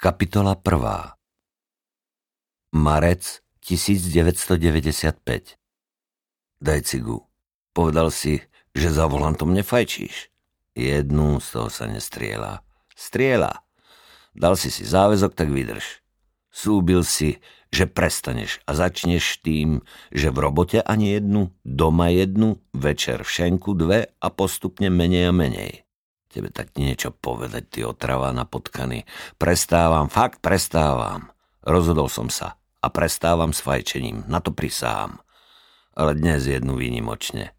Kapitola 1. Marec 1995 Daj cigu. Povedal si, že za volantom nefajčíš. Jednu z toho sa nestriela. Striela. Dal si si záväzok, tak vydrž. Súbil si, že prestaneš a začneš tým, že v robote ani jednu, doma jednu, večer v dve a postupne menej a menej. Tebe tak niečo povedať, ty otrava na potkany. Prestávam, fakt prestávam. Rozhodol som sa a prestávam s fajčením, na to prisahám ale dnes jednu výnimočne.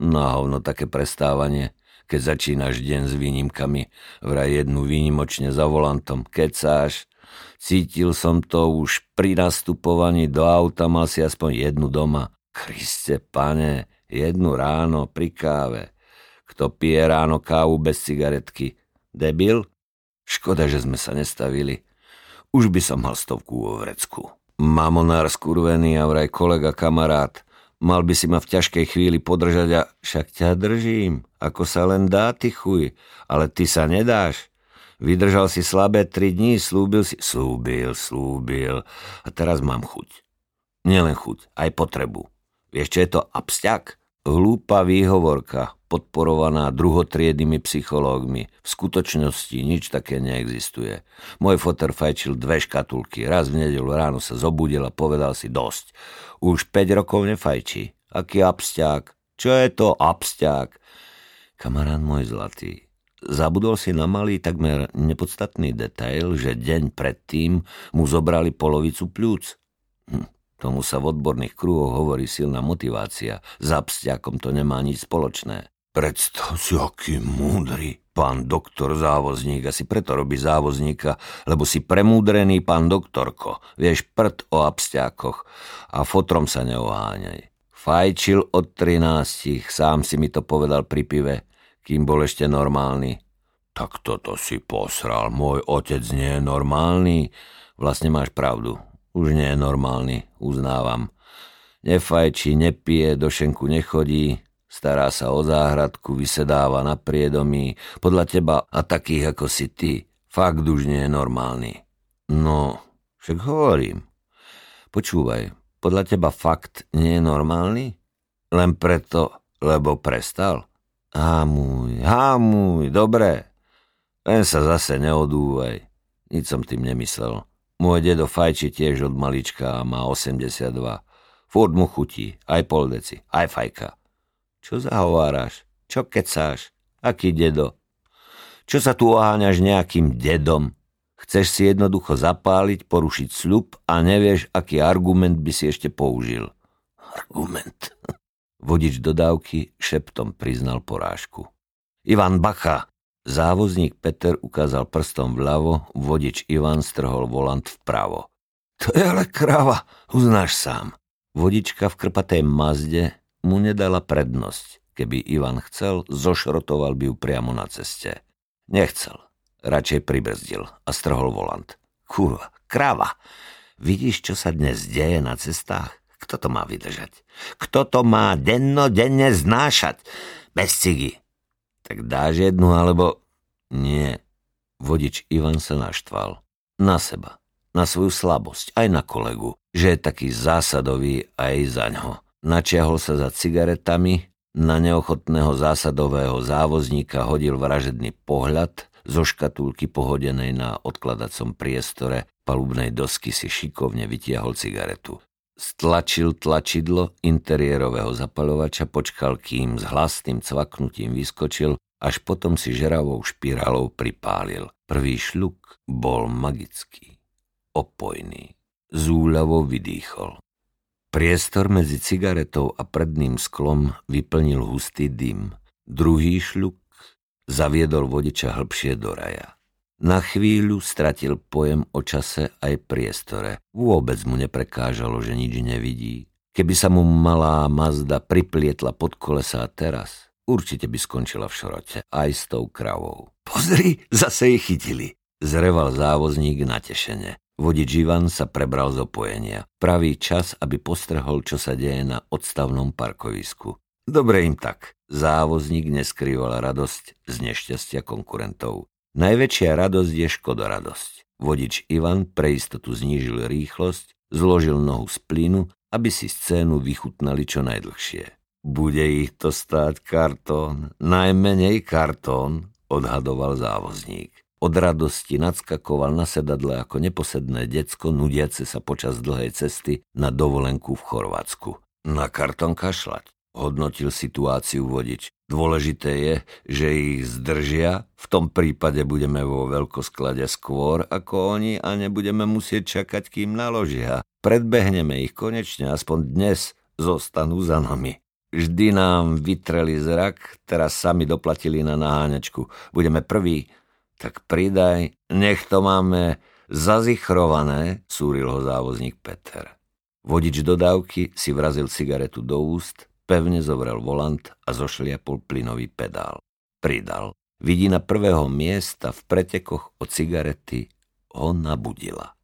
No hovno také prestávanie, keď začínaš deň s výnimkami, vraj jednu výnimočne za volantom, kecáš. Cítil som to už pri nastupovaní do auta, mal si aspoň jednu doma. Kriste, pane, jednu ráno pri káve. Kto pije ráno kávu bez cigaretky? Debil? Škoda, že sme sa nestavili. Už by som mal stovku vo vrecku. Mamonár skurvený a vraj kolega kamarát. Mal by si ma v ťažkej chvíli podržať a však ťa držím, ako sa len dá, ty chuj, ale ty sa nedáš. Vydržal si slabé tri dní, slúbil si... Slúbil, slúbil. A teraz mám chuť. Nielen chuť, aj potrebu. Vieš, čo je to absťak? Hlúpa výhovorka, podporovaná druhotriednymi psychológmi. V skutočnosti nič také neexistuje. Môj foter fajčil dve škatulky. Raz v nedelu ráno sa zobudil a povedal si dosť. Už 5 rokov nefajčí. Aký absťák? Čo je to absťák? Kamarán môj zlatý, zabudol si na malý, takmer nepodstatný detail, že deň predtým mu zobrali polovicu pľúc. Hm, tomu sa v odborných kruhoch hovorí silná motivácia. S absťakom to nemá nič spoločné. Predstav si, aký múdry pán doktor závozník. Asi preto robí závozníka, lebo si premúdrený pán doktorko. Vieš prd o abstiakoch a fotrom sa neoháňaj. Fajčil od 13, sám si mi to povedal pri pive, kým bol ešte normálny. Tak toto si posral, môj otec nie je normálny. Vlastne máš pravdu, už nie je normálny, uznávam. Nefajči, nepije, do šenku nechodí, Stará sa o záhradku, vysedáva na priedomí. Podľa teba a takých ako si ty, fakt už nie je normálny. No, však hovorím. Počúvaj, podľa teba fakt nie je normálny? Len preto, lebo prestal? Á môj, dobre. Len sa zase neodúvaj. Nic som tým nemyslel. Môj dedo fajči tiež od malička a má 82. Furt mu chutí, aj pol deci, aj fajka. Čo zahováraš? Čo kecáš? Aký dedo? Čo sa tu oháňaš nejakým dedom? Chceš si jednoducho zapáliť, porušiť sľub a nevieš, aký argument by si ešte použil. Argument. Vodič dodávky šeptom priznal porážku. Ivan Bacha. Závozník Peter ukázal prstom vľavo, vodič Ivan strhol volant vpravo. To je ale kráva, uznáš sám. Vodička v krpatej Mazde mu nedala prednosť. Keby Ivan chcel, zošrotoval by ju priamo na ceste. Nechcel. Radšej pribrzdil a strhol volant. Kurva, kráva. Vidíš, čo sa dnes deje na cestách? Kto to má vydržať? Kto to má dennodenne znášať? Bez cigy. Tak dáš jednu, alebo... Nie. Vodič Ivan sa naštval. Na seba. Na svoju slabosť. Aj na kolegu. Že je taký zásadový aj za ňo. Načiahol sa za cigaretami, na neochotného zásadového závozníka hodil vražedný pohľad, zo škatulky pohodenej na odkladacom priestore palubnej dosky si šikovne vytiahol cigaretu. Stlačil tlačidlo interiérového zapalovača, počkal, kým s hlasným cvaknutím vyskočil, až potom si žeravou špirálou pripálil. Prvý šľuk bol magický, opojný. Zúľavo vydýchol. Priestor medzi cigaretou a predným sklom vyplnil hustý dym. Druhý šľuk zaviedol vodiča hlbšie do raja. Na chvíľu stratil pojem o čase aj priestore. Vôbec mu neprekážalo, že nič nevidí. Keby sa mu malá Mazda priplietla pod kolesa teraz, určite by skončila v šrote, aj s tou kravou. Pozri, zase ich chytili, zreval závozník natešene. Vodič Ivan sa prebral z opojenia. Pravý čas, aby postrehol, čo sa deje na odstavnom parkovisku. Dobre im tak. Závozník neskrýval radosť z nešťastia konkurentov. Najväčšia radosť je škodoradosť. Vodič Ivan pre istotu znížil rýchlosť, zložil nohu z plynu, aby si scénu vychutnali čo najdlhšie. Bude ich to stáť kartón, najmenej kartón, odhadoval závozník. Od radosti nadskakoval na sedadle ako neposedné decko, nudiace sa počas dlhej cesty na dovolenku v Chorvátsku. Na kartón kašľať hodnotil situáciu vodič. Dôležité je, že ich zdržia, v tom prípade budeme vo veľkosklade skôr ako oni a nebudeme musieť čakať, kým naložia. Predbehneme ich konečne, aspoň dnes zostanú za nami. Vždy nám vytreli zrak, teraz sami doplatili na naháňačku. Budeme prví, tak pridaj, nech to máme zazichrované, súril ho závozník Peter. Vodič dodávky si vrazil cigaretu do úst, Pevne zovrel volant a zošliapol plynový pedál. Pridal. Vidina prvého miesta v pretekoch od cigarety ho nabudila.